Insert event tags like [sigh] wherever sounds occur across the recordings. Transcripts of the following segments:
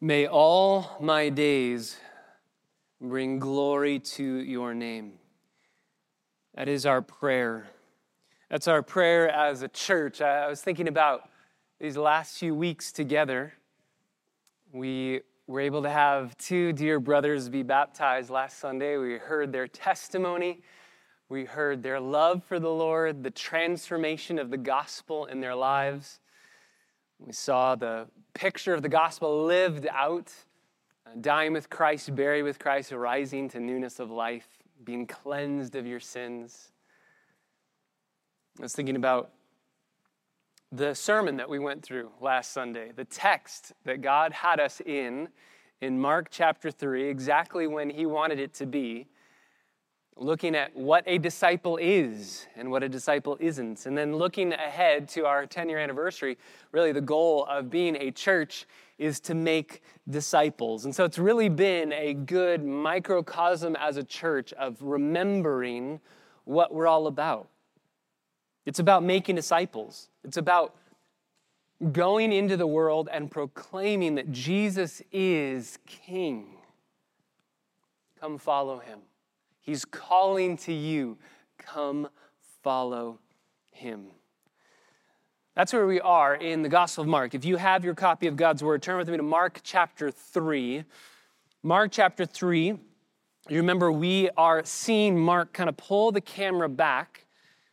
May all my days bring glory to your name. That is our prayer. That's our prayer as a church. I was thinking about these last few weeks together. We were able to have two dear brothers be baptized last Sunday. We heard their testimony. We heard their love for the Lord, the transformation of the gospel in their lives. We saw the picture of the gospel lived out, uh, dying with Christ, buried with Christ, rising to newness of life, being cleansed of your sins. I was thinking about the sermon that we went through last Sunday, the text that God had us in, in Mark chapter 3, exactly when He wanted it to be looking at what a disciple is and what a disciple isn't, and then looking ahead to our 10 year anniversary, really the goal of being a church is to make disciples. And so it's really been a good microcosm as a church of remembering what we're all about. It's about making disciples, it's about going into the world and proclaiming that Jesus is King. Come follow him. He's calling to you, come follow him. That's where we are in the Gospel of Mark. If you have your copy of God's Word, turn with me to Mark chapter 3. Mark chapter 3, you remember we are seeing Mark kind of pull the camera back.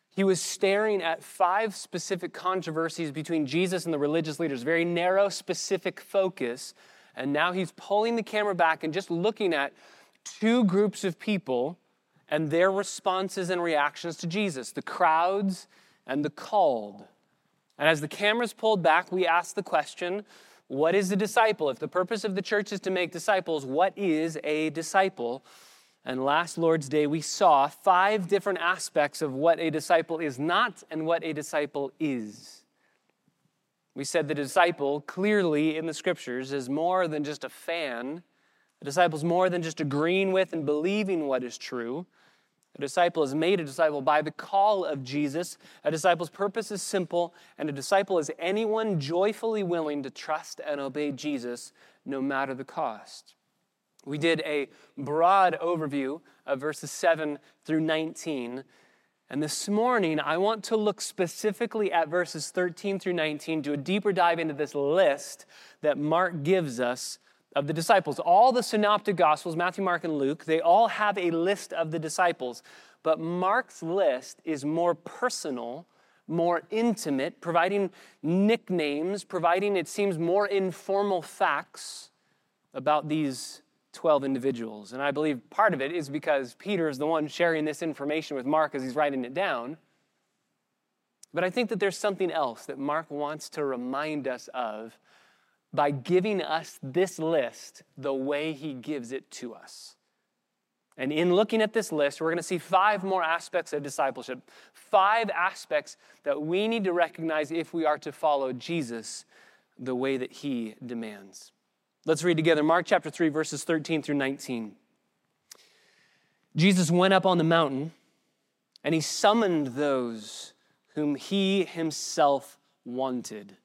He was staring at five specific controversies between Jesus and the religious leaders, very narrow, specific focus. And now he's pulling the camera back and just looking at two groups of people and their responses and reactions to Jesus the crowds and the called. And as the camera's pulled back, we asked the question what is a disciple? If the purpose of the church is to make disciples, what is a disciple? And last Lord's Day, we saw five different aspects of what a disciple is not and what a disciple is. We said the disciple, clearly in the scriptures, is more than just a fan. Disciple is more than just agreeing with and believing what is true. A disciple is made a disciple by the call of Jesus. A disciple's purpose is simple, and a disciple is anyone joyfully willing to trust and obey Jesus no matter the cost. We did a broad overview of verses 7 through 19. And this morning, I want to look specifically at verses 13 through 19, do a deeper dive into this list that Mark gives us of the disciples. All the synoptic gospels, Matthew, Mark, and Luke, they all have a list of the disciples. But Mark's list is more personal, more intimate, providing nicknames, providing, it seems, more informal facts about these 12 individuals. And I believe part of it is because Peter is the one sharing this information with Mark as he's writing it down. But I think that there's something else that Mark wants to remind us of by giving us this list the way he gives it to us. And in looking at this list, we're going to see five more aspects of discipleship, five aspects that we need to recognize if we are to follow Jesus the way that he demands. Let's read together Mark chapter 3, verses 13 through 19. Jesus went up on the mountain and he summoned those whom he himself wanted,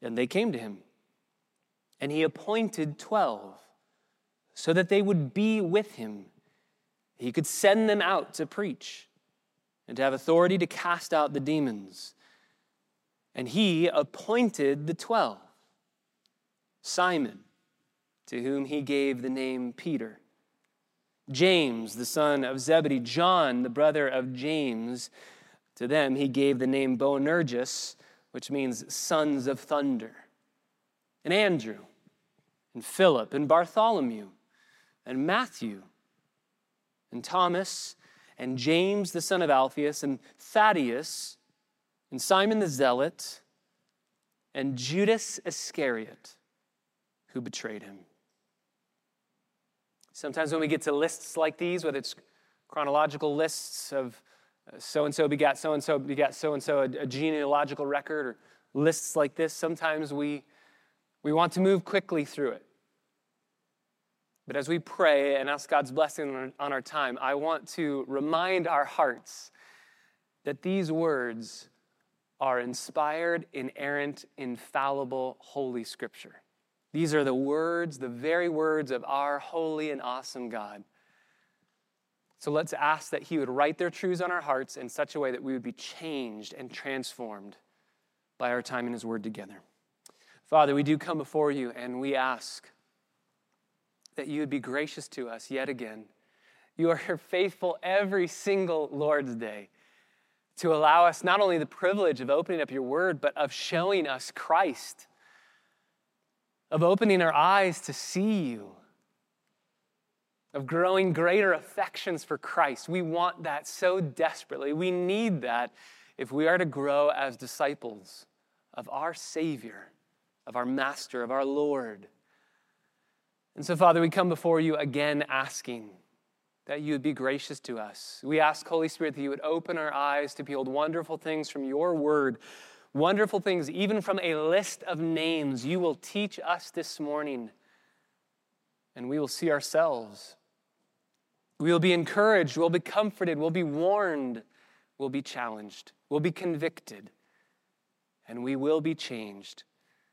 and they came to him. And he appointed 12 so that they would be with him. He could send them out to preach and to have authority to cast out the demons. And he appointed the 12 Simon, to whom he gave the name Peter, James, the son of Zebedee, John, the brother of James. To them he gave the name Boanerges, which means sons of thunder and Andrew, and Philip, and Bartholomew, and Matthew, and Thomas, and James the son of Alphaeus, and Thaddeus, and Simon the Zealot, and Judas Iscariot, who betrayed him. Sometimes when we get to lists like these, whether it's chronological lists of so and so begat so and so begat so and so, a genealogical record, or lists like this, sometimes we we want to move quickly through it. But as we pray and ask God's blessing on our time, I want to remind our hearts that these words are inspired, inerrant, infallible, holy scripture. These are the words, the very words of our holy and awesome God. So let's ask that He would write their truths on our hearts in such a way that we would be changed and transformed by our time in His Word together. Father, we do come before you and we ask that you would be gracious to us yet again. You are faithful every single Lord's Day to allow us not only the privilege of opening up your Word, but of showing us Christ, of opening our eyes to see you of growing greater affections for Christ. We want that so desperately. We need that if we are to grow as disciples of our Savior, of our Master, of our Lord. And so, Father, we come before you again asking that you would be gracious to us. We ask, Holy Spirit, that you would open our eyes to behold wonderful things from your word, wonderful things, even from a list of names you will teach us this morning. And we will see ourselves. We will be encouraged, we'll be comforted, we'll be warned, we'll be challenged, we'll be convicted, and we will be changed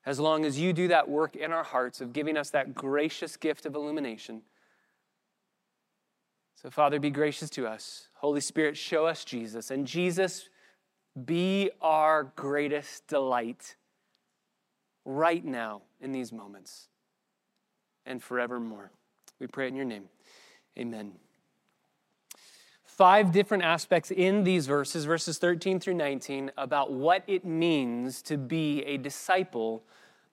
as long as you do that work in our hearts of giving us that gracious gift of illumination. So, Father, be gracious to us. Holy Spirit, show us Jesus. And Jesus, be our greatest delight right now in these moments and forevermore. We pray in your name. Amen five different aspects in these verses, verses 13 through 19, about what it means to be a disciple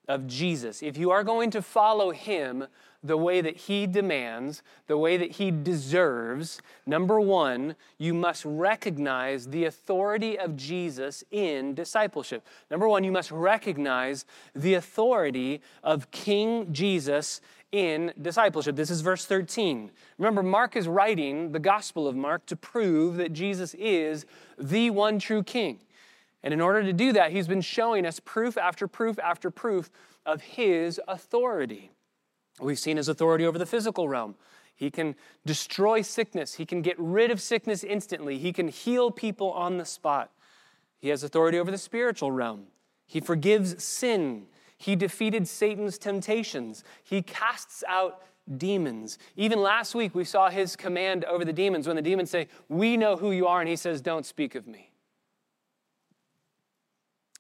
of Jesus. If you are going to follow him the way that he demands, the way that he deserves, number one, you must recognize the authority of Jesus in discipleship. Number one, you must recognize the authority of King Jesus in discipleship. This is verse 13. Remember, Mark is writing the Gospel of Mark to prove that Jesus is the one true King. And in order to do that, he's been showing us proof after proof after proof of his authority. We've seen his authority over the physical realm. He can destroy sickness, he can get rid of sickness instantly, he can heal people on the spot. He has authority over the spiritual realm. He forgives sin. He defeated Satan's temptations. He casts out demons. Even last week, we saw his command over the demons when the demons say, We know who you are, and he says, Don't speak of me.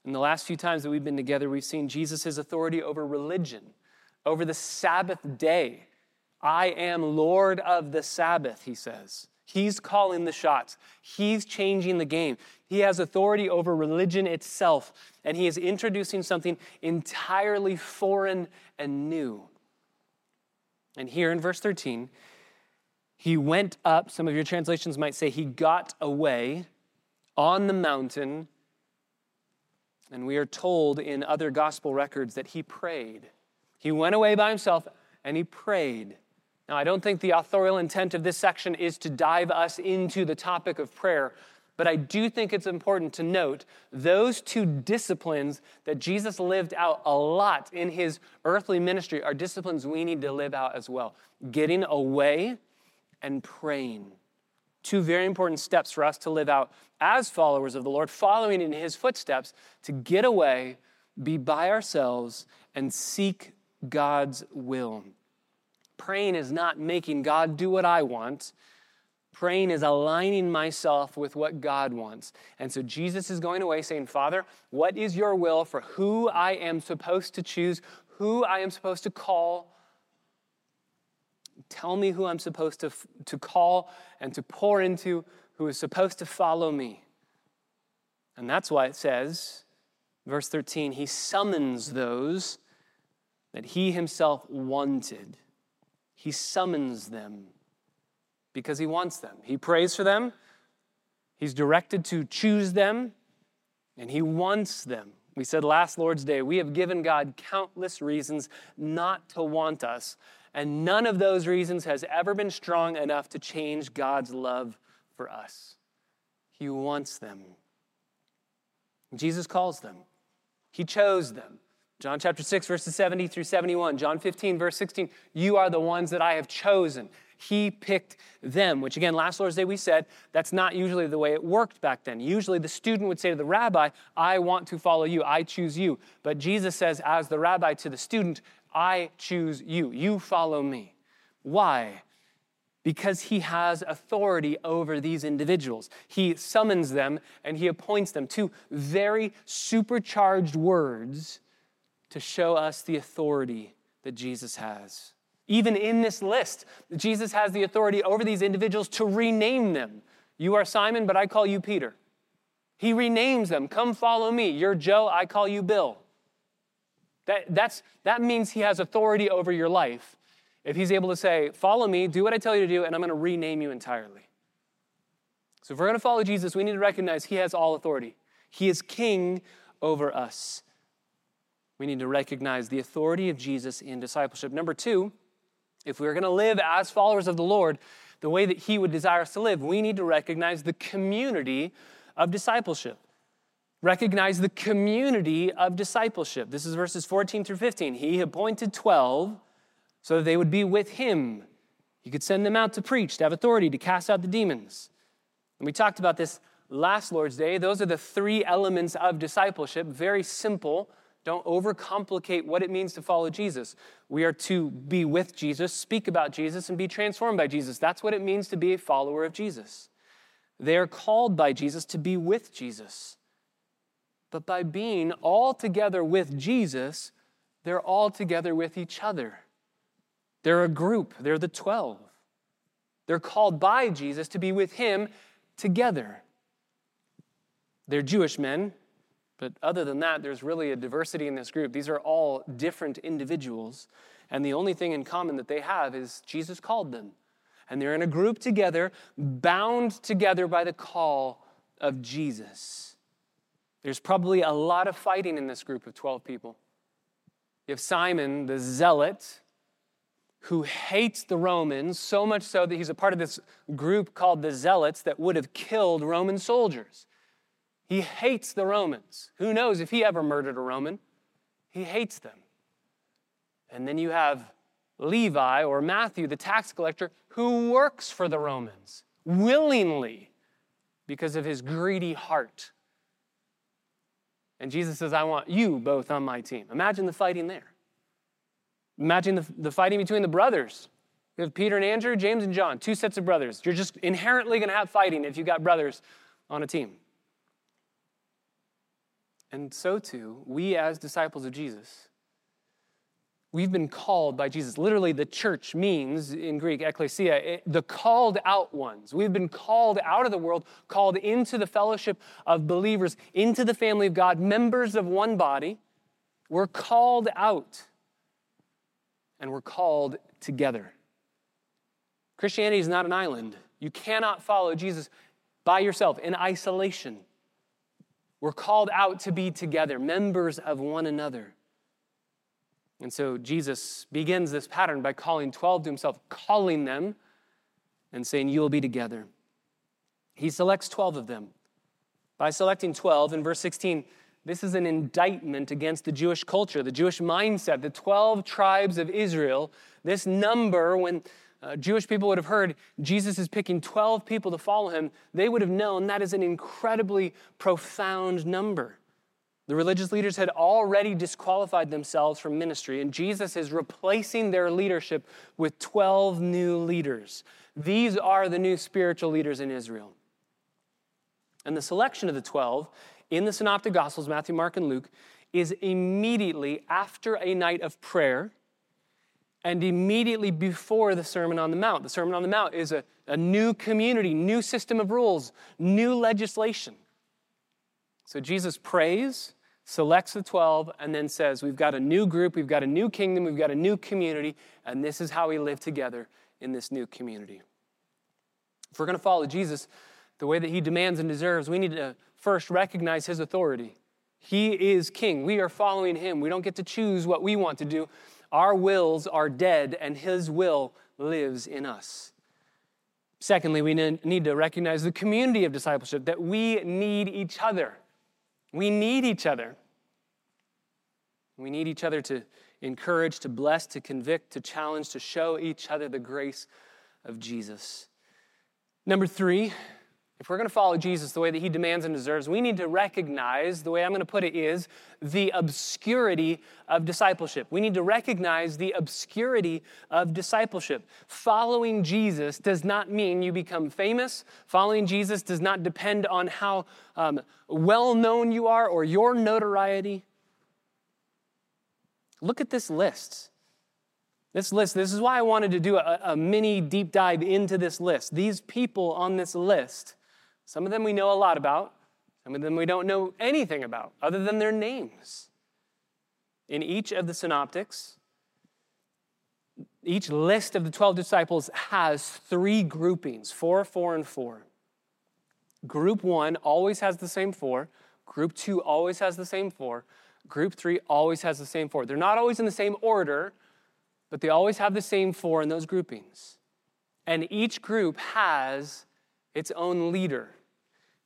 In the last few times that we've been together, we've seen Jesus' authority over religion, over the Sabbath day. I am Lord of the Sabbath, he says. He's calling the shots. He's changing the game. He has authority over religion itself, and he is introducing something entirely foreign and new. And here in verse 13, he went up, some of your translations might say he got away on the mountain. And we are told in other gospel records that he prayed. He went away by himself and he prayed. Now, I don't think the authorial intent of this section is to dive us into the topic of prayer, but I do think it's important to note those two disciplines that Jesus lived out a lot in his earthly ministry are disciplines we need to live out as well getting away and praying. Two very important steps for us to live out as followers of the Lord, following in his footsteps to get away, be by ourselves, and seek God's will. Praying is not making God do what I want. Praying is aligning myself with what God wants. And so Jesus is going away saying, Father, what is your will for who I am supposed to choose, who I am supposed to call? Tell me who I'm supposed to, to call and to pour into, who is supposed to follow me. And that's why it says, verse 13, he summons those that he himself wanted. He summons them because he wants them. He prays for them, he's directed to choose them, and he wants them. We said last Lord's Day, we have given God countless reasons not to want us, and none of those reasons has ever been strong enough to change God's love for us. He wants them. Jesus calls them, He chose them. John chapter 6, verses 70 through 71. John 15, verse 16. You are the ones that I have chosen. He picked them, which again, last Lord's Day we said that's not usually the way it worked back then. Usually the student would say to the rabbi, I want to follow you, I choose you. But Jesus says, as the rabbi to the student, I choose you. You follow me. Why? Because he has authority over these individuals. He summons them and he appoints them. Two very supercharged words to show us the authority that Jesus has. Even in this list, Jesus has the authority over these individuals to rename them. You are Simon, but I call you Peter. He renames them. Come follow me. You're Joe, I call you Bill. That, that's, that means he has authority over your life. If he's able to say, Follow me, do what I tell you to do, and I'm going to rename you entirely. So if we're going to follow Jesus, we need to recognize he has all authority. He is king over us. We need to recognize the authority of Jesus in discipleship. Number two, if we're going to live as followers of the Lord the way that he would desire us to live, we need to recognize the community of discipleship. Recognize the community of discipleship. This is verses 14 through 15. He appointed 12 so that they would be with him. He could send them out to preach, to have authority, to cast out the demons. And we talked about this last Lord's Day. Those are the three elements of discipleship. Very simple. Don't overcomplicate what it means to follow Jesus. We are to be with Jesus, speak about Jesus, and be transformed by Jesus. That's what it means to be a follower of Jesus. They are called by Jesus to be with Jesus. But by being all together with Jesus, they're all together with each other. They're a group, they're the 12. They're called by Jesus to be with him together. They're Jewish men, but other than that, there's really a diversity in this group. These are all different individuals, and the only thing in common that they have is Jesus called them. And they're in a group together, bound together by the call of Jesus. There's probably a lot of fighting in this group of 12 people. You have Simon, the zealot, who hates the Romans so much so that he's a part of this group called the Zealots that would have killed Roman soldiers. He hates the Romans. Who knows if he ever murdered a Roman? He hates them. And then you have Levi or Matthew, the tax collector, who works for the Romans willingly because of his greedy heart. And Jesus says, I want you both on my team. Imagine the fighting there. Imagine the, the fighting between the brothers. You have Peter and Andrew, James and John, two sets of brothers. You're just inherently going to have fighting if you've got brothers on a team. And so too, we as disciples of Jesus We've been called by Jesus. Literally, the church means in Greek, ecclesia, the called out ones. We've been called out of the world, called into the fellowship of believers, into the family of God, members of one body. We're called out and we're called together. Christianity is not an island. You cannot follow Jesus by yourself in isolation. We're called out to be together, members of one another. And so Jesus begins this pattern by calling 12 to himself, calling them and saying, You will be together. He selects 12 of them. By selecting 12, in verse 16, this is an indictment against the Jewish culture, the Jewish mindset, the 12 tribes of Israel. This number, when uh, Jewish people would have heard Jesus is picking 12 people to follow him, they would have known that is an incredibly profound number. The religious leaders had already disqualified themselves from ministry, and Jesus is replacing their leadership with 12 new leaders. These are the new spiritual leaders in Israel. And the selection of the 12 in the Synoptic Gospels, Matthew, Mark, and Luke, is immediately after a night of prayer and immediately before the Sermon on the Mount. The Sermon on the Mount is a, a new community, new system of rules, new legislation. So Jesus prays, selects the 12, and then says, We've got a new group, we've got a new kingdom, we've got a new community, and this is how we live together in this new community. If we're going to follow Jesus the way that he demands and deserves, we need to first recognize his authority. He is king. We are following him. We don't get to choose what we want to do. Our wills are dead, and his will lives in us. Secondly, we need to recognize the community of discipleship, that we need each other. We need each other. We need each other to encourage, to bless, to convict, to challenge, to show each other the grace of Jesus. Number three, if we're going to follow Jesus the way that he demands and deserves, we need to recognize, the way I'm going to put it is, the obscurity of discipleship. We need to recognize the obscurity of discipleship. Following Jesus does not mean you become famous. Following Jesus does not depend on how um, well known you are or your notoriety. Look at this list. This list, this is why I wanted to do a, a mini deep dive into this list. These people on this list some of them we know a lot about, some of them we don't know anything about other than their names. In each of the synoptics, each list of the 12 disciples has three groupings four, four, and four. Group one always has the same four. Group two always has the same four. Group three always has the same four. They're not always in the same order, but they always have the same four in those groupings. And each group has its own leader.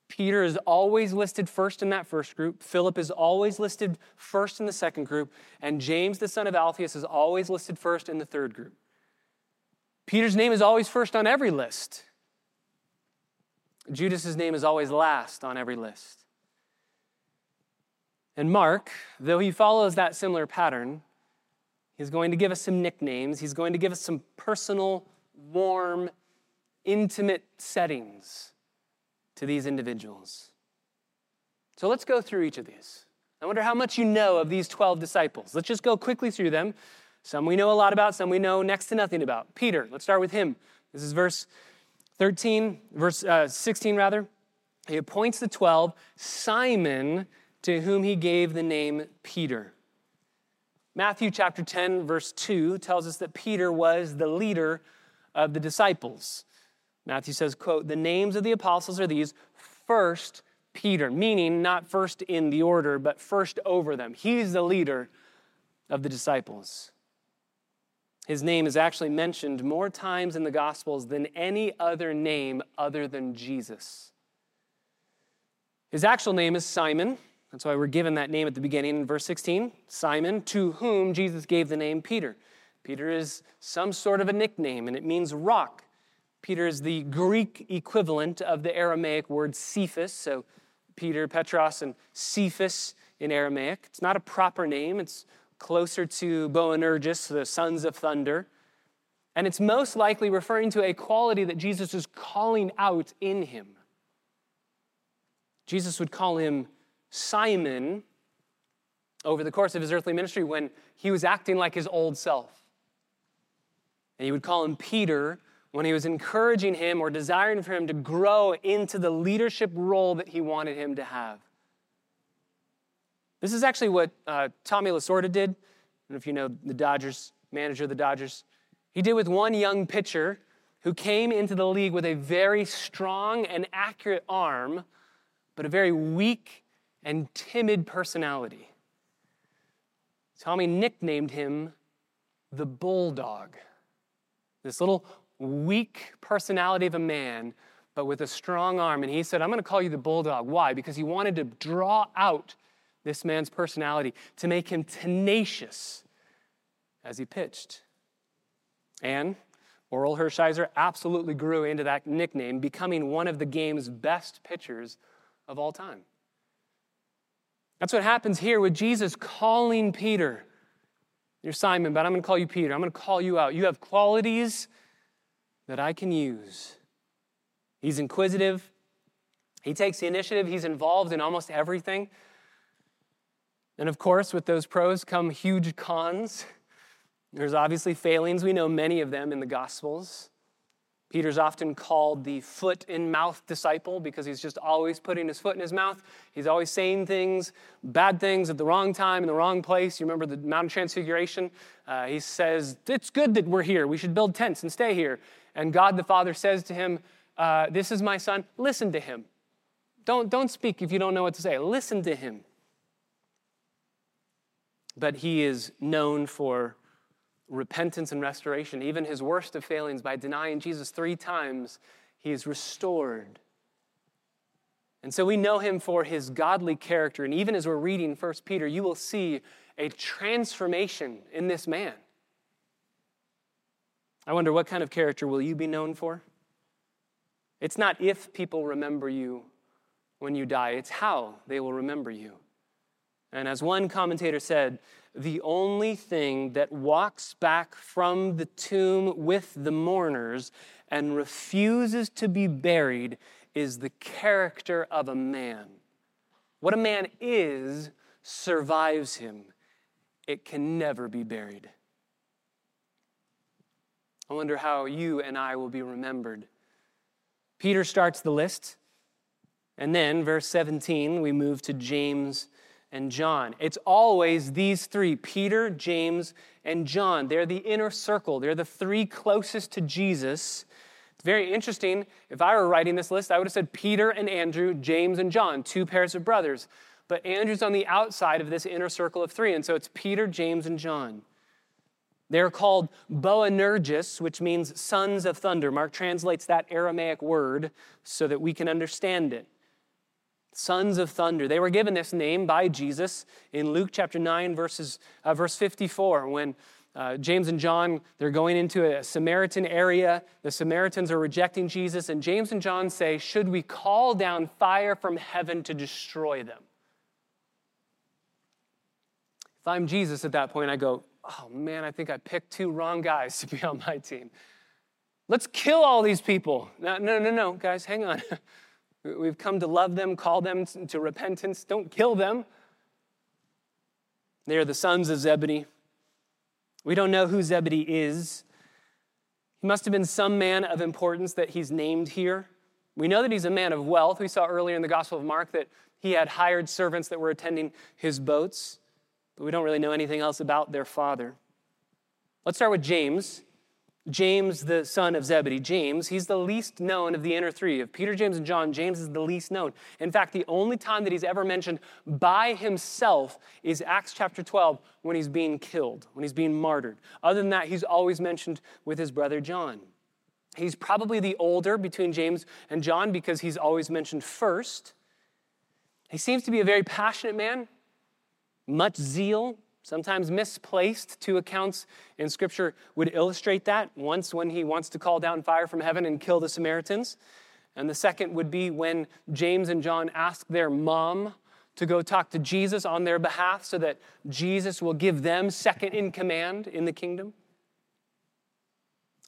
Peter is always listed first in that first group. Philip is always listed first in the second group. And James, the son of Alphaeus, is always listed first in the third group. Peter's name is always first on every list. Judas's name is always last on every list. And Mark, though he follows that similar pattern, he's going to give us some nicknames. He's going to give us some personal, warm, intimate settings to these individuals. So let's go through each of these. I wonder how much you know of these 12 disciples. Let's just go quickly through them. Some we know a lot about, some we know next to nothing about. Peter, let's start with him. This is verse 13, verse uh, 16 rather. He appoints the 12, Simon, to whom he gave the name Peter. Matthew chapter 10, verse 2 tells us that Peter was the leader of the disciples. Matthew says, quote, the names of the apostles are these first Peter, meaning not first in the order, but first over them. He's the leader of the disciples. His name is actually mentioned more times in the Gospels than any other name other than Jesus. His actual name is Simon. That's why we're given that name at the beginning in verse 16. Simon, to whom Jesus gave the name Peter. Peter is some sort of a nickname, and it means rock. Peter is the Greek equivalent of the Aramaic word Cephas. So Peter, Petros, and Cephas in Aramaic. It's not a proper name, it's closer to Boanerges, the sons of thunder. And it's most likely referring to a quality that Jesus is calling out in him. Jesus would call him Simon over the course of his earthly ministry when he was acting like his old self. And he would call him Peter when he was encouraging him or desiring for him to grow into the leadership role that he wanted him to have. This is actually what uh, Tommy Lasorda did. I don't know if you know the Dodgers, manager of the Dodgers. He did with one young pitcher who came into the league with a very strong and accurate arm, but a very weak and timid personality. Tommy nicknamed him the Bulldog. This little weak personality of a man, but with a strong arm. And he said, I'm going to call you the bulldog. Why? Because he wanted to draw out this man's personality to make him tenacious as he pitched. And Orel Hershiser absolutely grew into that nickname, becoming one of the game's best pitchers of all time. That's what happens here with Jesus calling Peter. You're Simon, but I'm going to call you Peter. I'm going to call you out. You have qualities that I can use. He's inquisitive, he takes the initiative, he's involved in almost everything. And of course, with those pros come huge cons. There's obviously failings. We know many of them in the Gospels. Peter's often called the foot in mouth disciple because he's just always putting his foot in his mouth. He's always saying things, bad things at the wrong time, in the wrong place. You remember the Mount of Transfiguration? Uh, he says, It's good that we're here. We should build tents and stay here. And God the Father says to him, uh, This is my son. Listen to him. Don't, don't speak if you don't know what to say. Listen to him. But he is known for repentance and restoration. Even his worst of failings, by denying Jesus three times, he is restored. And so we know him for his godly character. And even as we're reading 1 Peter, you will see a transformation in this man. I wonder what kind of character will you be known for? It's not if people remember you when you die, it's how they will remember you. And as one commentator said, the only thing that walks back from the tomb with the mourners and refuses to be buried is the character of a man. What a man is survives him, it can never be buried. I wonder how you and I will be remembered. Peter starts the list, and then, verse 17, we move to James and John. It's always these three Peter, James, and John. They're the inner circle, they're the three closest to Jesus. It's very interesting. If I were writing this list, I would have said Peter and Andrew, James and John, two pairs of brothers. But Andrew's on the outside of this inner circle of three, and so it's Peter, James, and John. They're called Boanerges, which means sons of thunder. Mark translates that Aramaic word so that we can understand it. Sons of thunder. They were given this name by Jesus in Luke chapter 9, verses, uh, verse 54, when uh, James and John, they're going into a Samaritan area. The Samaritans are rejecting Jesus, and James and John say, Should we call down fire from heaven to destroy them? If I'm Jesus at that point, I go, oh man, I think I picked two wrong guys to be on my team. Let's kill all these people. No, no, no, no, guys, hang on. [laughs] We've come to love them, call them to repentance. Don't kill them. They are the sons of Zebedee. We don't know who Zebedee is. He must have been some man of importance that he's named here. We know that he's a man of wealth. We saw earlier in the Gospel of Mark that he had hired servants that were attending his boats but we don't really know anything else about their father. Let's start with James. James, the son of Zebedee. James, he's the least known of the inner three. Of Peter, James, and John, James is the least known. In fact, the only time that he's ever mentioned by himself is Acts chapter 12 when he's being killed, when he's being martyred. Other than that, he's always mentioned with his brother John. He's probably the older between James and John because he's always mentioned first. He seems to be a very passionate man much zeal, sometimes misplaced. Two accounts in Scripture would illustrate that. Once when he wants to call down fire from heaven and kill the Samaritans. And the second would be when James and John ask their mom to go talk to Jesus on their behalf so that Jesus will give them second in command in the kingdom.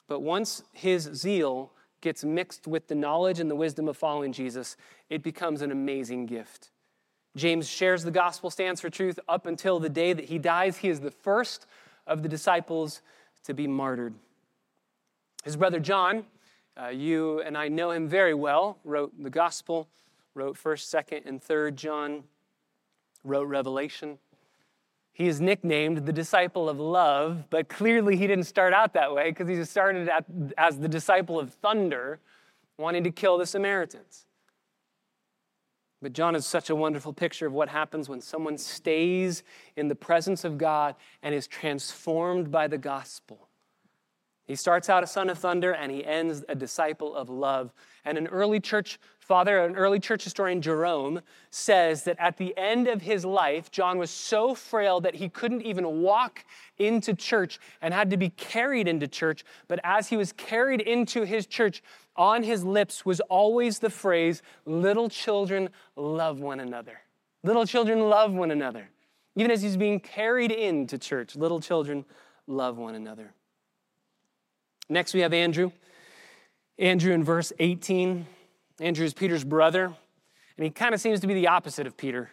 But once his zeal gets mixed with the knowledge and the wisdom of following Jesus, it becomes an amazing gift. James shares the gospel, stands for truth up until the day that he dies. He is the first of the disciples to be martyred. His brother John, uh, you and I know him very well, wrote the gospel, wrote 1st, 2nd, and 3rd John, wrote Revelation. He is nicknamed the disciple of love, but clearly he didn't start out that way because he started at, as the disciple of thunder, wanting to kill the Samaritans. But John is such a wonderful picture of what happens when someone stays in the presence of God and is transformed by the gospel. He starts out a son of thunder and he ends a disciple of love. And an early church father, an early church historian, Jerome, says that at the end of his life, John was so frail that he couldn't even walk into church and had to be carried into church. But as he was carried into his church, on his lips was always the phrase, Little children love one another. Little children love one another. Even as he's being carried into church, little children love one another. Next, we have Andrew. Andrew in verse 18. Andrew is Peter's brother, and he kind of seems to be the opposite of Peter.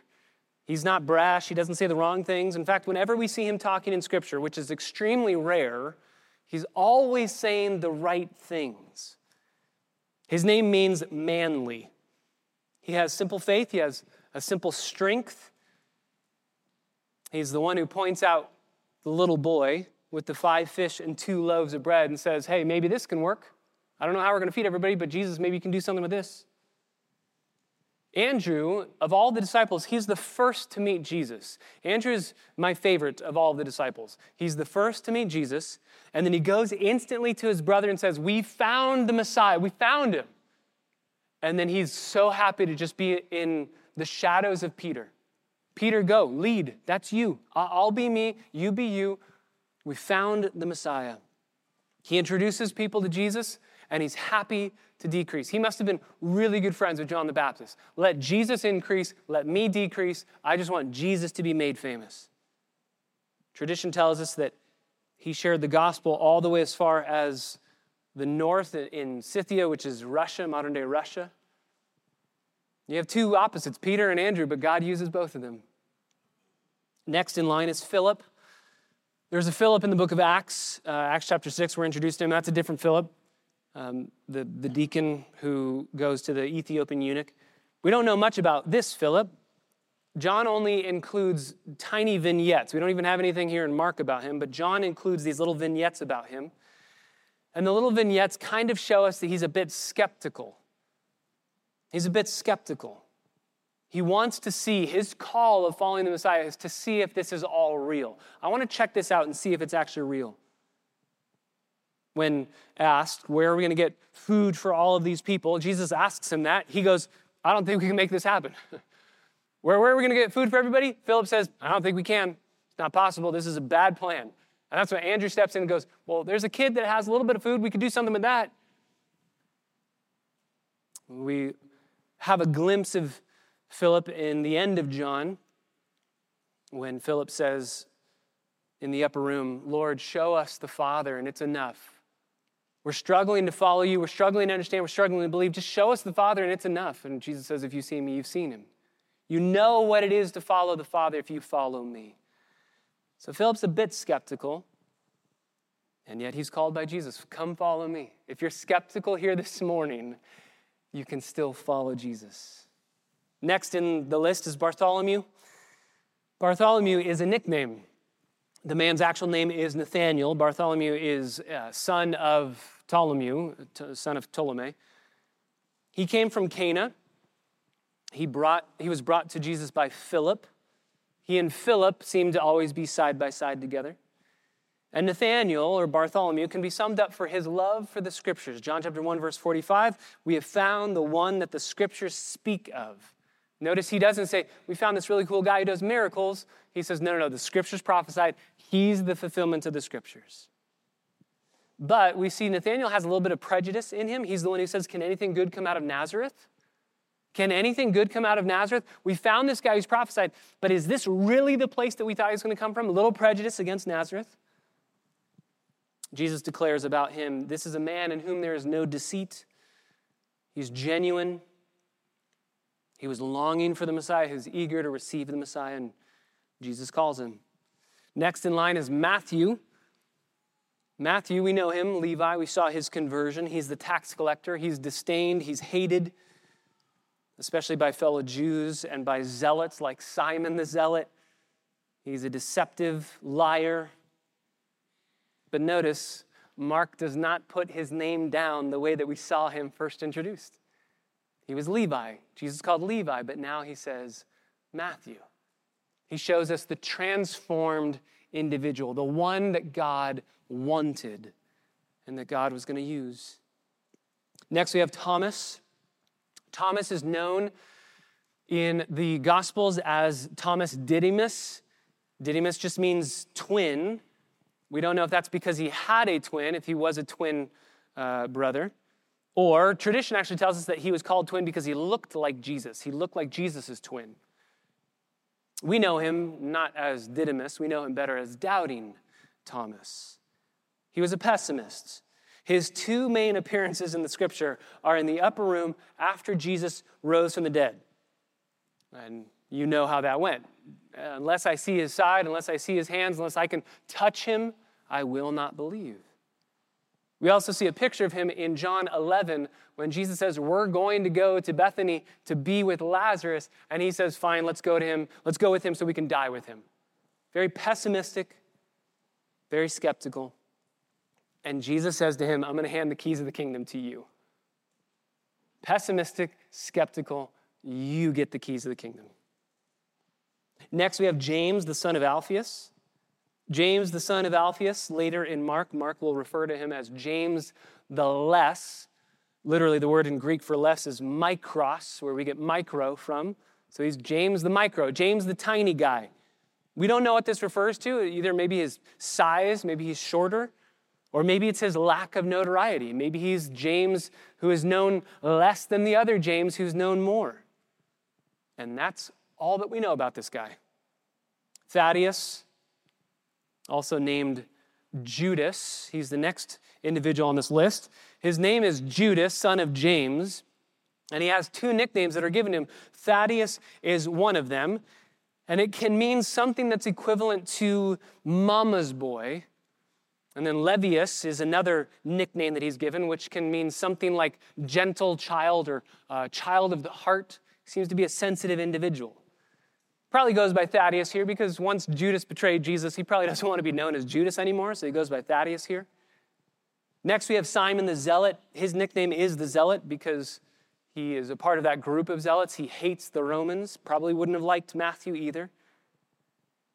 He's not brash, he doesn't say the wrong things. In fact, whenever we see him talking in Scripture, which is extremely rare, he's always saying the right things. His name means manly. He has simple faith, he has a simple strength. He's the one who points out the little boy with the five fish and two loaves of bread and says, Hey, maybe this can work. I don't know how we're going to feed everybody, but Jesus, maybe you can do something with this. Andrew, of all the disciples, he's the first to meet Jesus. Andrew is my favorite of all the disciples. He's the first to meet Jesus, and then he goes instantly to his brother and says, We found the Messiah. We found him. And then he's so happy to just be in the shadows of Peter. Peter, go, lead. That's you. I'll be me, you be you. We found the Messiah. He introduces people to Jesus, and he's happy to decrease. He must have been really good friends with John the Baptist. Let Jesus increase, let me decrease. I just want Jesus to be made famous. Tradition tells us that he shared the gospel all the way as far as the north in Scythia, which is Russia, modern day Russia. You have two opposites, Peter and Andrew, but God uses both of them. Next in line is Philip. There's a Philip in the book of Acts, uh, Acts chapter 6, we're introduced to him. That's a different Philip, um, the, the deacon who goes to the Ethiopian eunuch. We don't know much about this Philip. John only includes tiny vignettes. We don't even have anything here in Mark about him, but John includes these little vignettes about him. And the little vignettes kind of show us that he's a bit skeptical. He's a bit skeptical. He wants to see his call of following the Messiah is to see if this is all real. I want to check this out and see if it's actually real. When asked, Where are we going to get food for all of these people? Jesus asks him that. He goes, I don't think we can make this happen. [laughs] where, where are we going to get food for everybody? Philip says, I don't think we can. It's not possible. This is a bad plan. And that's when Andrew steps in and goes, Well, there's a kid that has a little bit of food. We could do something with that. We have a glimpse of Philip in the end of John, when Philip says in the upper room, Lord, show us the Father, and it's enough. We're struggling to follow you. We're struggling to understand. We're struggling to believe. Just show us the Father, and it's enough. And Jesus says, If you see me, you've seen him. You know what it is to follow the Father if you follow me. So Philip's a bit skeptical, and yet he's called by Jesus Come follow me. If you're skeptical here this morning, you can still follow Jesus. Next in the list is Bartholomew. Bartholomew is a nickname. The man's actual name is Nathaniel. Bartholomew is uh, son of Ptolemy, son of Ptolemy. He came from Cana. He, brought, he was brought to Jesus by Philip. He and Philip seem to always be side by side together. And Nathaniel, or Bartholomew, can be summed up for his love for the scriptures. John chapter 1, verse 45 we have found the one that the scriptures speak of. Notice he doesn't say, We found this really cool guy who does miracles. He says, No, no, no, the scriptures prophesied. He's the fulfillment of the scriptures. But we see Nathaniel has a little bit of prejudice in him. He's the one who says, Can anything good come out of Nazareth? Can anything good come out of Nazareth? We found this guy who's prophesied, but is this really the place that we thought he was going to come from? A little prejudice against Nazareth. Jesus declares about him, This is a man in whom there is no deceit. He's genuine, he was longing for the Messiah. He was eager to receive the Messiah, and Jesus calls him. Next in line is Matthew. Matthew, we know him, Levi, we saw his conversion. He's the tax collector. He's disdained, he's hated, especially by fellow Jews and by zealots like Simon the Zealot. He's a deceptive liar. But notice, Mark does not put his name down the way that we saw him first introduced. He was Levi. Jesus called Levi, but now he says Matthew. He shows us the transformed individual, the one that God wanted and that God was going to use. Next, we have Thomas. Thomas is known in the Gospels as Thomas Didymus. Didymus just means twin. We don't know if that's because he had a twin, if he was a twin uh, brother. Or tradition actually tells us that he was called twin because he looked like Jesus. He looked like Jesus' twin. We know him not as Didymus, we know him better as doubting Thomas. He was a pessimist. His two main appearances in the scripture are in the upper room after Jesus rose from the dead. And you know how that went. Unless I see his side, unless I see his hands, unless I can touch him, I will not believe. We also see a picture of him in John 11 when Jesus says, We're going to go to Bethany to be with Lazarus. And he says, Fine, let's go to him. Let's go with him so we can die with him. Very pessimistic, very skeptical. And Jesus says to him, I'm going to hand the keys of the kingdom to you. Pessimistic, skeptical, you get the keys of the kingdom. Next, we have James, the son of Alphaeus. James, the son of Alphaeus, later in Mark, Mark will refer to him as James the Less. Literally, the word in Greek for less is mikros, where we get micro from. So he's James the micro, James the tiny guy. We don't know what this refers to. Either maybe his size, maybe he's shorter. Or maybe it's his lack of notoriety. Maybe he's James who is known less than the other James who's known more. And that's all that we know about this guy. Thaddeus, also named Judas, he's the next individual on this list. His name is Judas, son of James, and he has two nicknames that are given him. Thaddeus is one of them, and it can mean something that's equivalent to mama's boy. And then Lebbaeus is another nickname that he's given, which can mean something like gentle child or uh, child of the heart. He seems to be a sensitive individual. Probably goes by Thaddeus here because once Judas betrayed Jesus, he probably doesn't want to be known as Judas anymore, so he goes by Thaddeus here. Next, we have Simon the Zealot. His nickname is the Zealot because he is a part of that group of zealots. He hates the Romans, probably wouldn't have liked Matthew either.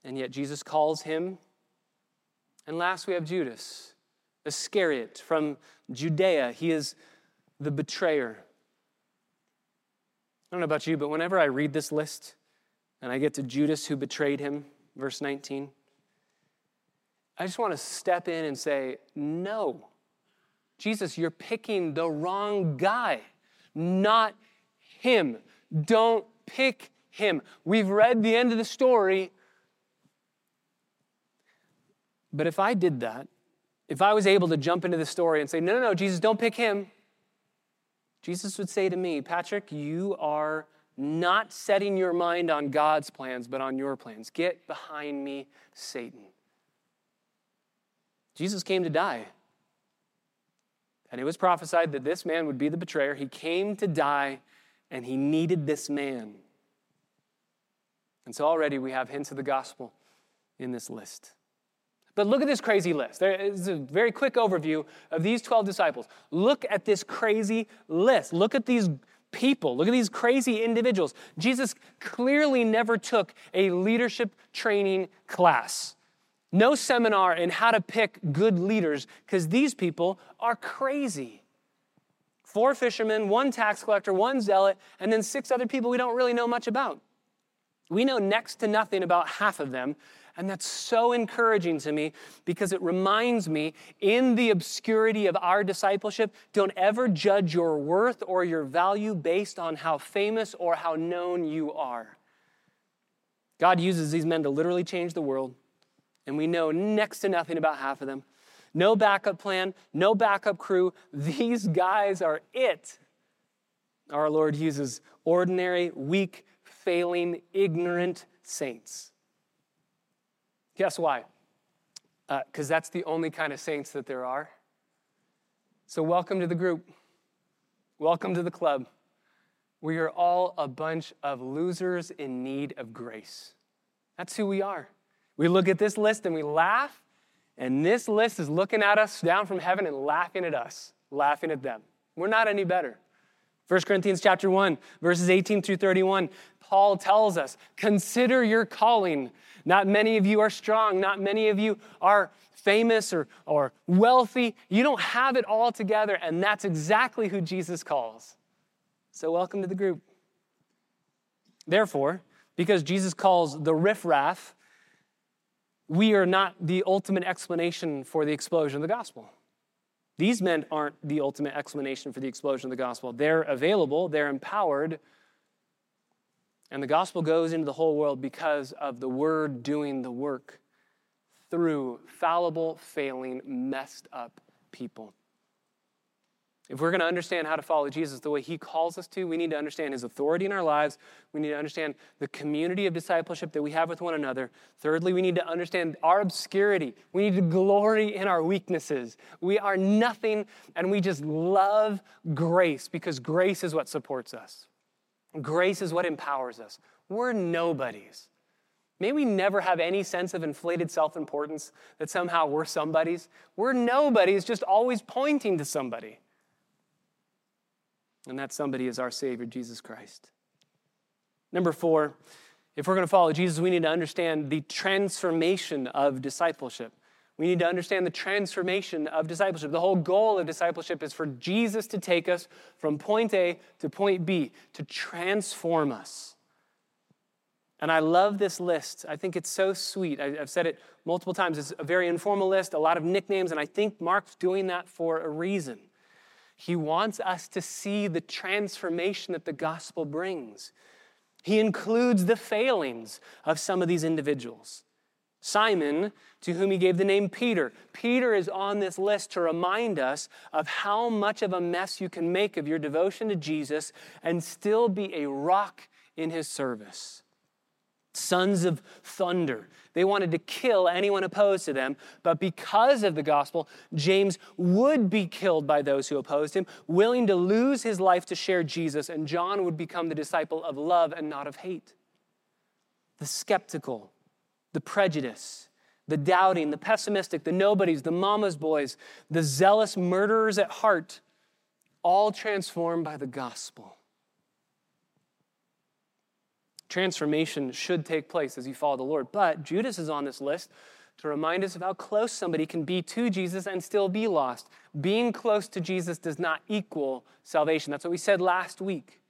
And yet Jesus calls him. And last, we have Judas Iscariot from Judea. He is the betrayer. I don't know about you, but whenever I read this list and I get to Judas who betrayed him, verse 19, I just want to step in and say, No, Jesus, you're picking the wrong guy not him. Don't pick him. We've read the end of the story. But if I did that, if I was able to jump into the story and say, no, no, no, Jesus, don't pick him, Jesus would say to me, Patrick, you are not setting your mind on God's plans, but on your plans. Get behind me, Satan. Jesus came to die. And it was prophesied that this man would be the betrayer. He came to die, and he needed this man. And so already we have hints of the gospel in this list. But look at this crazy list. There is a very quick overview of these 12 disciples. Look at this crazy list. Look at these people. Look at these crazy individuals. Jesus clearly never took a leadership training class no seminar in how to pick good leaders because these people are crazy. Four fishermen, one tax collector, one zealot, and then six other people we don't really know much about. We know next to nothing about half of them, and that's so encouraging to me because it reminds me in the obscurity of our discipleship, don't ever judge your worth or your value based on how famous or how known you are. God uses these men to literally change the world and we know next to nothing about half of them. No backup plan, no backup crew. [laughs] These guys are it. Our Lord uses ordinary, weak, failing, ignorant saints. Guess why? Because uh, that's the only kind of saints that there are. So, welcome to the group. Welcome to the club. We are all a bunch of losers in need of grace. That's who we are. We look at this list and we laugh, and this list is looking at us down from heaven and laughing at us, laughing at them. We're not any better. 1 Corinthians chapter 1, verses 18 through 31, Paul tells us, consider your calling. Not many of you are strong, not many of you are famous or, or wealthy. You don't have it all together, and that's exactly who Jesus calls. So, welcome to the group. Therefore, because Jesus calls the riffraff we are not the ultimate explanation for the explosion of the gospel. These men aren't the ultimate explanation for the explosion of the gospel. They're available, they're empowered, and the gospel goes into the whole world because of the word doing the work through fallible, failing, messed up people. If we're going to understand how to follow Jesus the way he calls us to, we need to understand his authority in our lives. We need to understand the community of discipleship that we have with one another. Thirdly, we need to understand our obscurity. We need to glory in our weaknesses. We are nothing, and we just love grace because grace is what supports us. Grace is what empowers us. We're nobodies. May we never have any sense of inflated self importance that somehow we're somebody's. We're nobodies, just always pointing to somebody. And that somebody is our Savior, Jesus Christ. Number four, if we're going to follow Jesus, we need to understand the transformation of discipleship. We need to understand the transformation of discipleship. The whole goal of discipleship is for Jesus to take us from point A to point B, to transform us. And I love this list. I think it's so sweet. I, have said it multiple times. It's a very informal list, a lot of nicknames, and I think Mark's doing that for a reason. He wants us to see the transformation that the gospel brings. He includes the failings of some of these individuals. Simon, to whom he gave the name Peter. Peter is on this list to remind us of how much of a mess you can make of your devotion to Jesus and still be a rock in his service. Sons of thunder. They wanted to kill anyone opposed to them, but because of the gospel, James would be killed by those who opposed him, willing to lose his life to share Jesus, and John would become the disciple of love and not of hate. The skeptical, the prejudice, the doubting, the pessimistic, the nobodies, the mama's boys, the zealous murderers at heart, all transformed by the gospel. Transformation should take place as you follow the Lord. But Judas is on this list to remind us of how close somebody can be to Jesus and still be lost. Being close to Jesus does not equal salvation. That's what we said last week.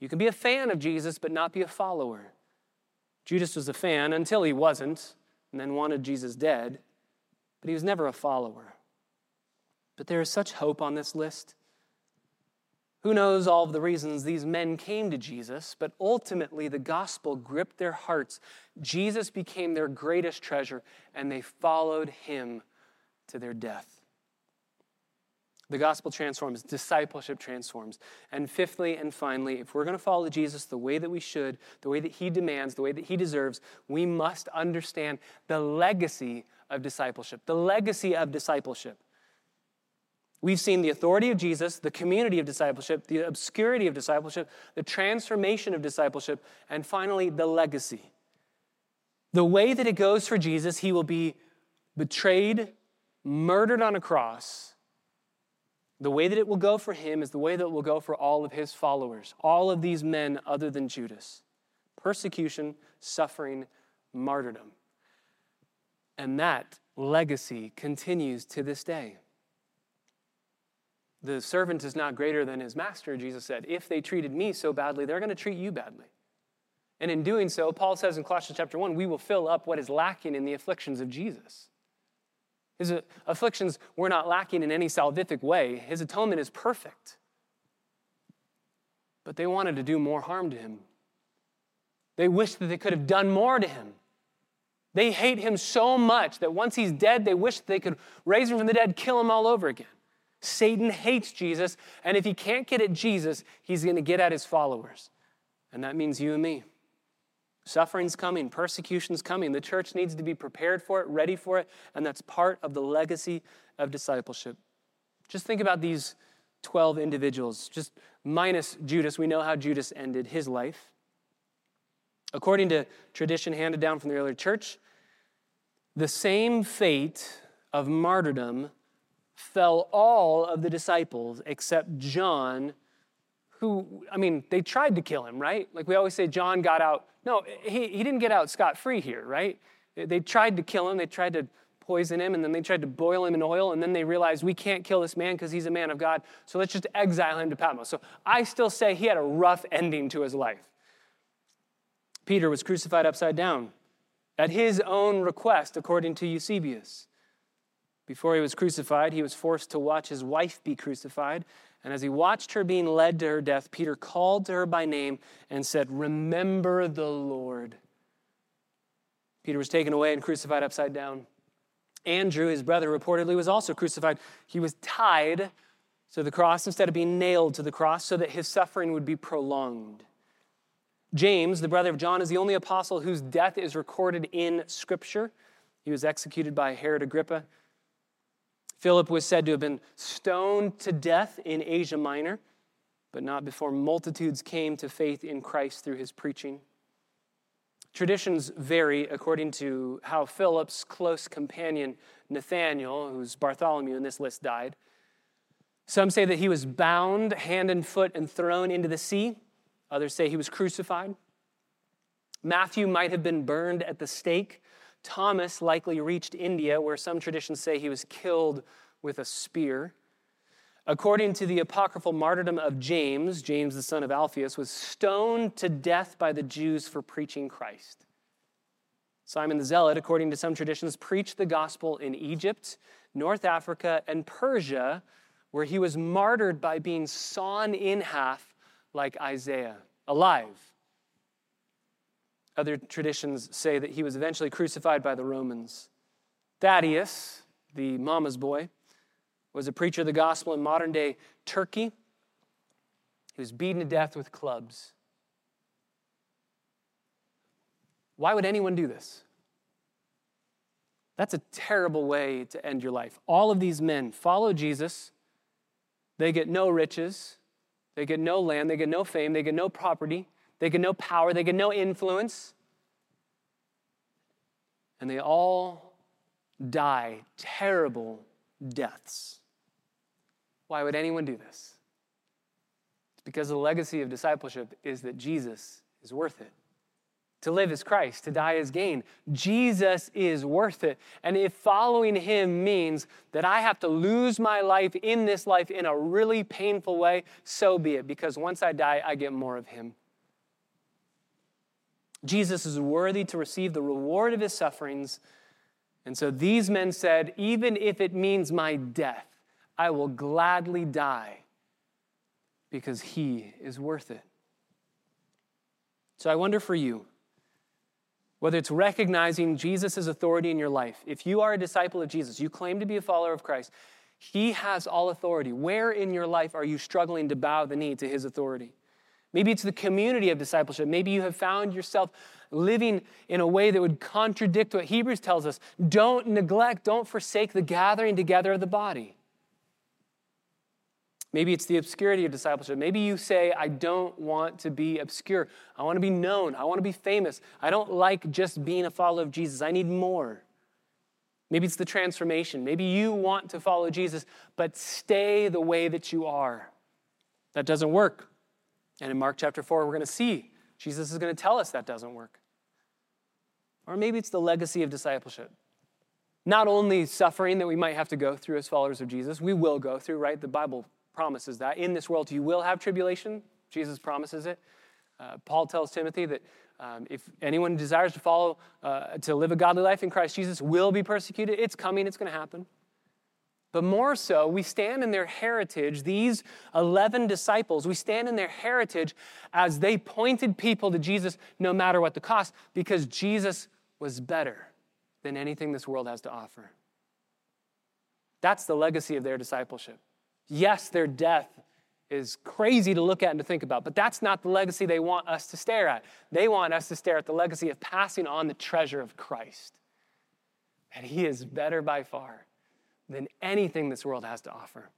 You can be a fan of Jesus, but not be a follower. Judas was a fan until he wasn't, and then wanted Jesus dead, but he was never a follower. But there is such hope on this list. Who knows all of the reasons these men came to Jesus, but ultimately the gospel gripped their hearts. Jesus became their greatest treasure, and they followed him to their death. The gospel transforms, discipleship transforms. And fifthly and finally, if we're going to follow Jesus the way that we should, the way that he demands, the way that he deserves, we must understand the legacy of discipleship. The legacy of discipleship. We've seen the authority of Jesus, the community of discipleship, the obscurity of discipleship, the transformation of discipleship, and finally, the legacy. The way that it goes for Jesus, he will be betrayed, murdered on a cross the way that it will go for him is the way that it will go for all of his followers, all of these men other than Judas persecution, suffering, martyrdom. And that legacy continues to this day. The servant is not greater than his master, Jesus said. If they treated me so badly, they're going to treat you badly. And in doing so, Paul says in Colossians chapter 1, we will fill up what is lacking in the afflictions of Jesus. His uh, afflictions were not lacking in any salvific way. His atonement is perfect. But they wanted to do more harm to him. They wished that they could have done more to him. They hate him so much that once he's dead, they wish they could raise him from the dead, kill him all over again. Satan hates Jesus, and if he can't get at Jesus, he's going to get at his followers. And that means you and me. Suffering's coming, persecution's coming. The church needs to be prepared for it, ready for it, and that's part of the legacy of discipleship. Just think about these 12 individuals, just minus Judas. We know how Judas ended his life. According to tradition handed down from the early church, the same fate of martyrdom fell all of the disciples except John who, I mean, they tried to kill him, right? Like we always say, John got out. No, he, he didn't get out scot free here, right? They tried to kill him, they tried to poison him, and then they tried to boil him in oil, and then they realized we can't kill this man because he's a man of God, so let's just exile him to Patmos. So I still say he had a rough ending to his life. Peter was crucified upside down at his own request, according to Eusebius. Before he was crucified, he was forced to watch his wife be crucified, and as he watched her being led to her death, Peter called to her by name and said, Remember the Lord. Peter was taken away and crucified upside down. Andrew, his brother, reportedly was also crucified. He was tied to the cross instead of being nailed to the cross so that his suffering would be prolonged. James, the brother of John, is the only apostle whose death is recorded in Scripture. He was executed by Herod Agrippa Philip was said to have been stoned to death in Asia Minor, but not before multitudes came to faith in Christ through his preaching. Traditions vary according to how Philip's close companion Nathanael, who's Bartholomew in this list, died. Some say that he was bound hand and foot and thrown into the sea. Others say he was crucified. Matthew might have been burned at the stake Thomas likely reached India, where some traditions say he was killed with a spear. according to the apocryphal martyrdom of James, James the son of Alphaeus, was stoned to death by the Jews for preaching Christ. Simon the Zealot, according to some traditions, preached the gospel in Egypt, North Africa, and Persia, where he was martyred by being sawn in half like Isaiah, alive. Other traditions say that he was eventually crucified by the Romans. Thaddeus, the mama's boy, was a preacher of the gospel in modern day Turkey. He was beaten to death with clubs. Why would anyone do this? That's a terrible way to end your life. All of these men follow Jesus. They get no riches, they get no land, they get no fame, they get no property, they get no power, they get no influence. And they all die terrible deaths. Why would anyone do this? It's because the legacy of discipleship is that Jesus is worth it. To live is Christ, to die is gain. Jesus is worth it. And if following him means that I have to lose my life in this life in a really painful way, so be it, because once I die, I get more of him. Jesus is worthy to receive the reward of his sufferings. And so these men said, even if it means my death, I will gladly die because he is worth it. So I wonder for you, whether it's recognizing Jesus' authority in your life, if you are a disciple of Jesus, you claim to be a follower of Christ, he has all authority. Where in your life are you struggling to bow the knee to his authority? Maybe it's the community of discipleship. Maybe you have found yourself living in a way that would contradict what Hebrews tells us. Don't neglect, don't forsake the gathering together of the body. Maybe it's the obscurity of discipleship. Maybe you say, I don't want to be obscure. I want to be known. I want to be famous. I don't like just being a follower of Jesus. I need more. Maybe it's the transformation. Maybe you want to follow Jesus, but stay the way that you are. That doesn't work. And in Mark chapter 4, we're going to see Jesus is going to tell us that doesn't work. Or maybe it's the legacy of discipleship. Not only suffering that we might have to go through as followers of Jesus, we will go through, right? The Bible promises that. In this world, you will have tribulation. Jesus promises it. Uh, Paul tells Timothy that um, if anyone desires to follow, uh, to live a godly life in Christ Jesus, will be persecuted. It's coming, it's going to happen. But more so, we stand in their heritage, these 11 disciples, we stand in their heritage as they pointed people to Jesus no matter what the cost, because Jesus was better than anything this world has to offer. That's the legacy of their discipleship. Yes, their death is crazy to look at and to think about, but that's not the legacy they want us to stare at. They want us to stare at the legacy of passing on the treasure of Christ. that He is better by far than anything this world has to offer.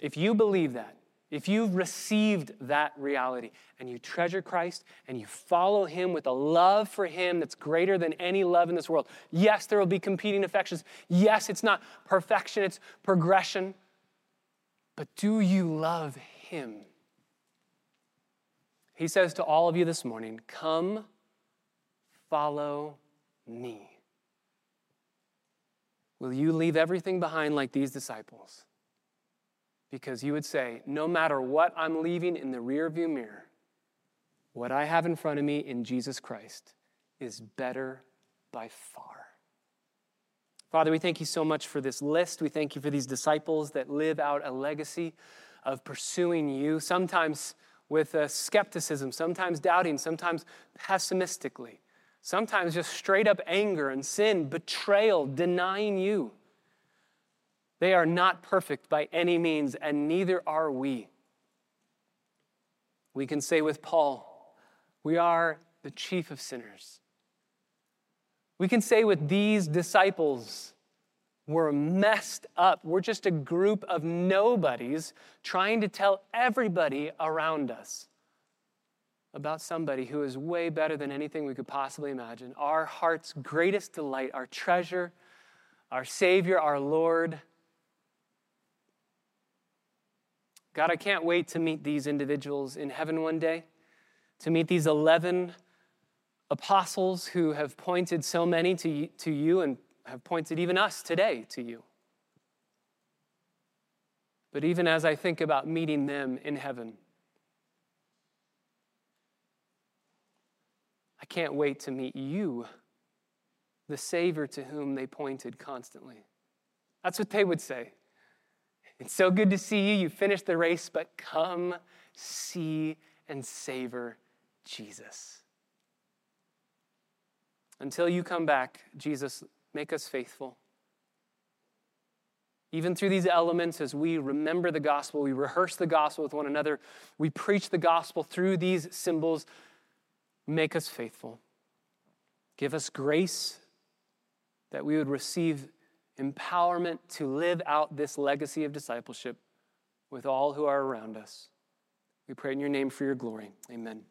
If you believe that, if you've received that reality and you treasure Christ and you follow Him with a love for Him that's greater than any love in this world, yes, there will be competing affections. Yes, it's not perfection, it's progression. But do you love him? He says to all of you this morning, Come, follow me. Will you leave everything behind like these disciples? Because you would say, No matter what I'm leaving in the rearview mirror, what I have in front of me in Jesus Christ is better by far. Father, we thank you so much for this list. We thank you for these disciples that live out a legacy of pursuing you, sometimes with skepticism, sometimes doubting, sometimes pessimistically, sometimes just straight up anger and sin, betrayal, denying you. They are not perfect by any means, and neither are we. We can say with Paul, we are the chief of sinners. We can say with these disciples, we're messed up. We're just a group of nobodies trying to tell everybody around us about somebody who is way better than anything we could possibly imagine. Our heart's greatest delight, our treasure, our Savior, our Lord. God, I can't wait to meet these individuals in heaven one day, to meet these 11 apostles who have pointed so many to, to you and have pointed even us today to you. But even as I think about meeting them in heaven, I can't wait to meet you, the Savior to whom they pointed constantly. That's what they would say. It's so good to see you. You finished the race, but come see and savor Jesus. Until you come back, Jesus, make us faithful. Even through these elements, as we remember the gospel, we rehearse the gospel with one another, we preach the gospel through these symbols, make us faithful. Give us grace that we would receive empowerment to live out this legacy of discipleship with all who are around us. We pray in your name for your glory. Amen.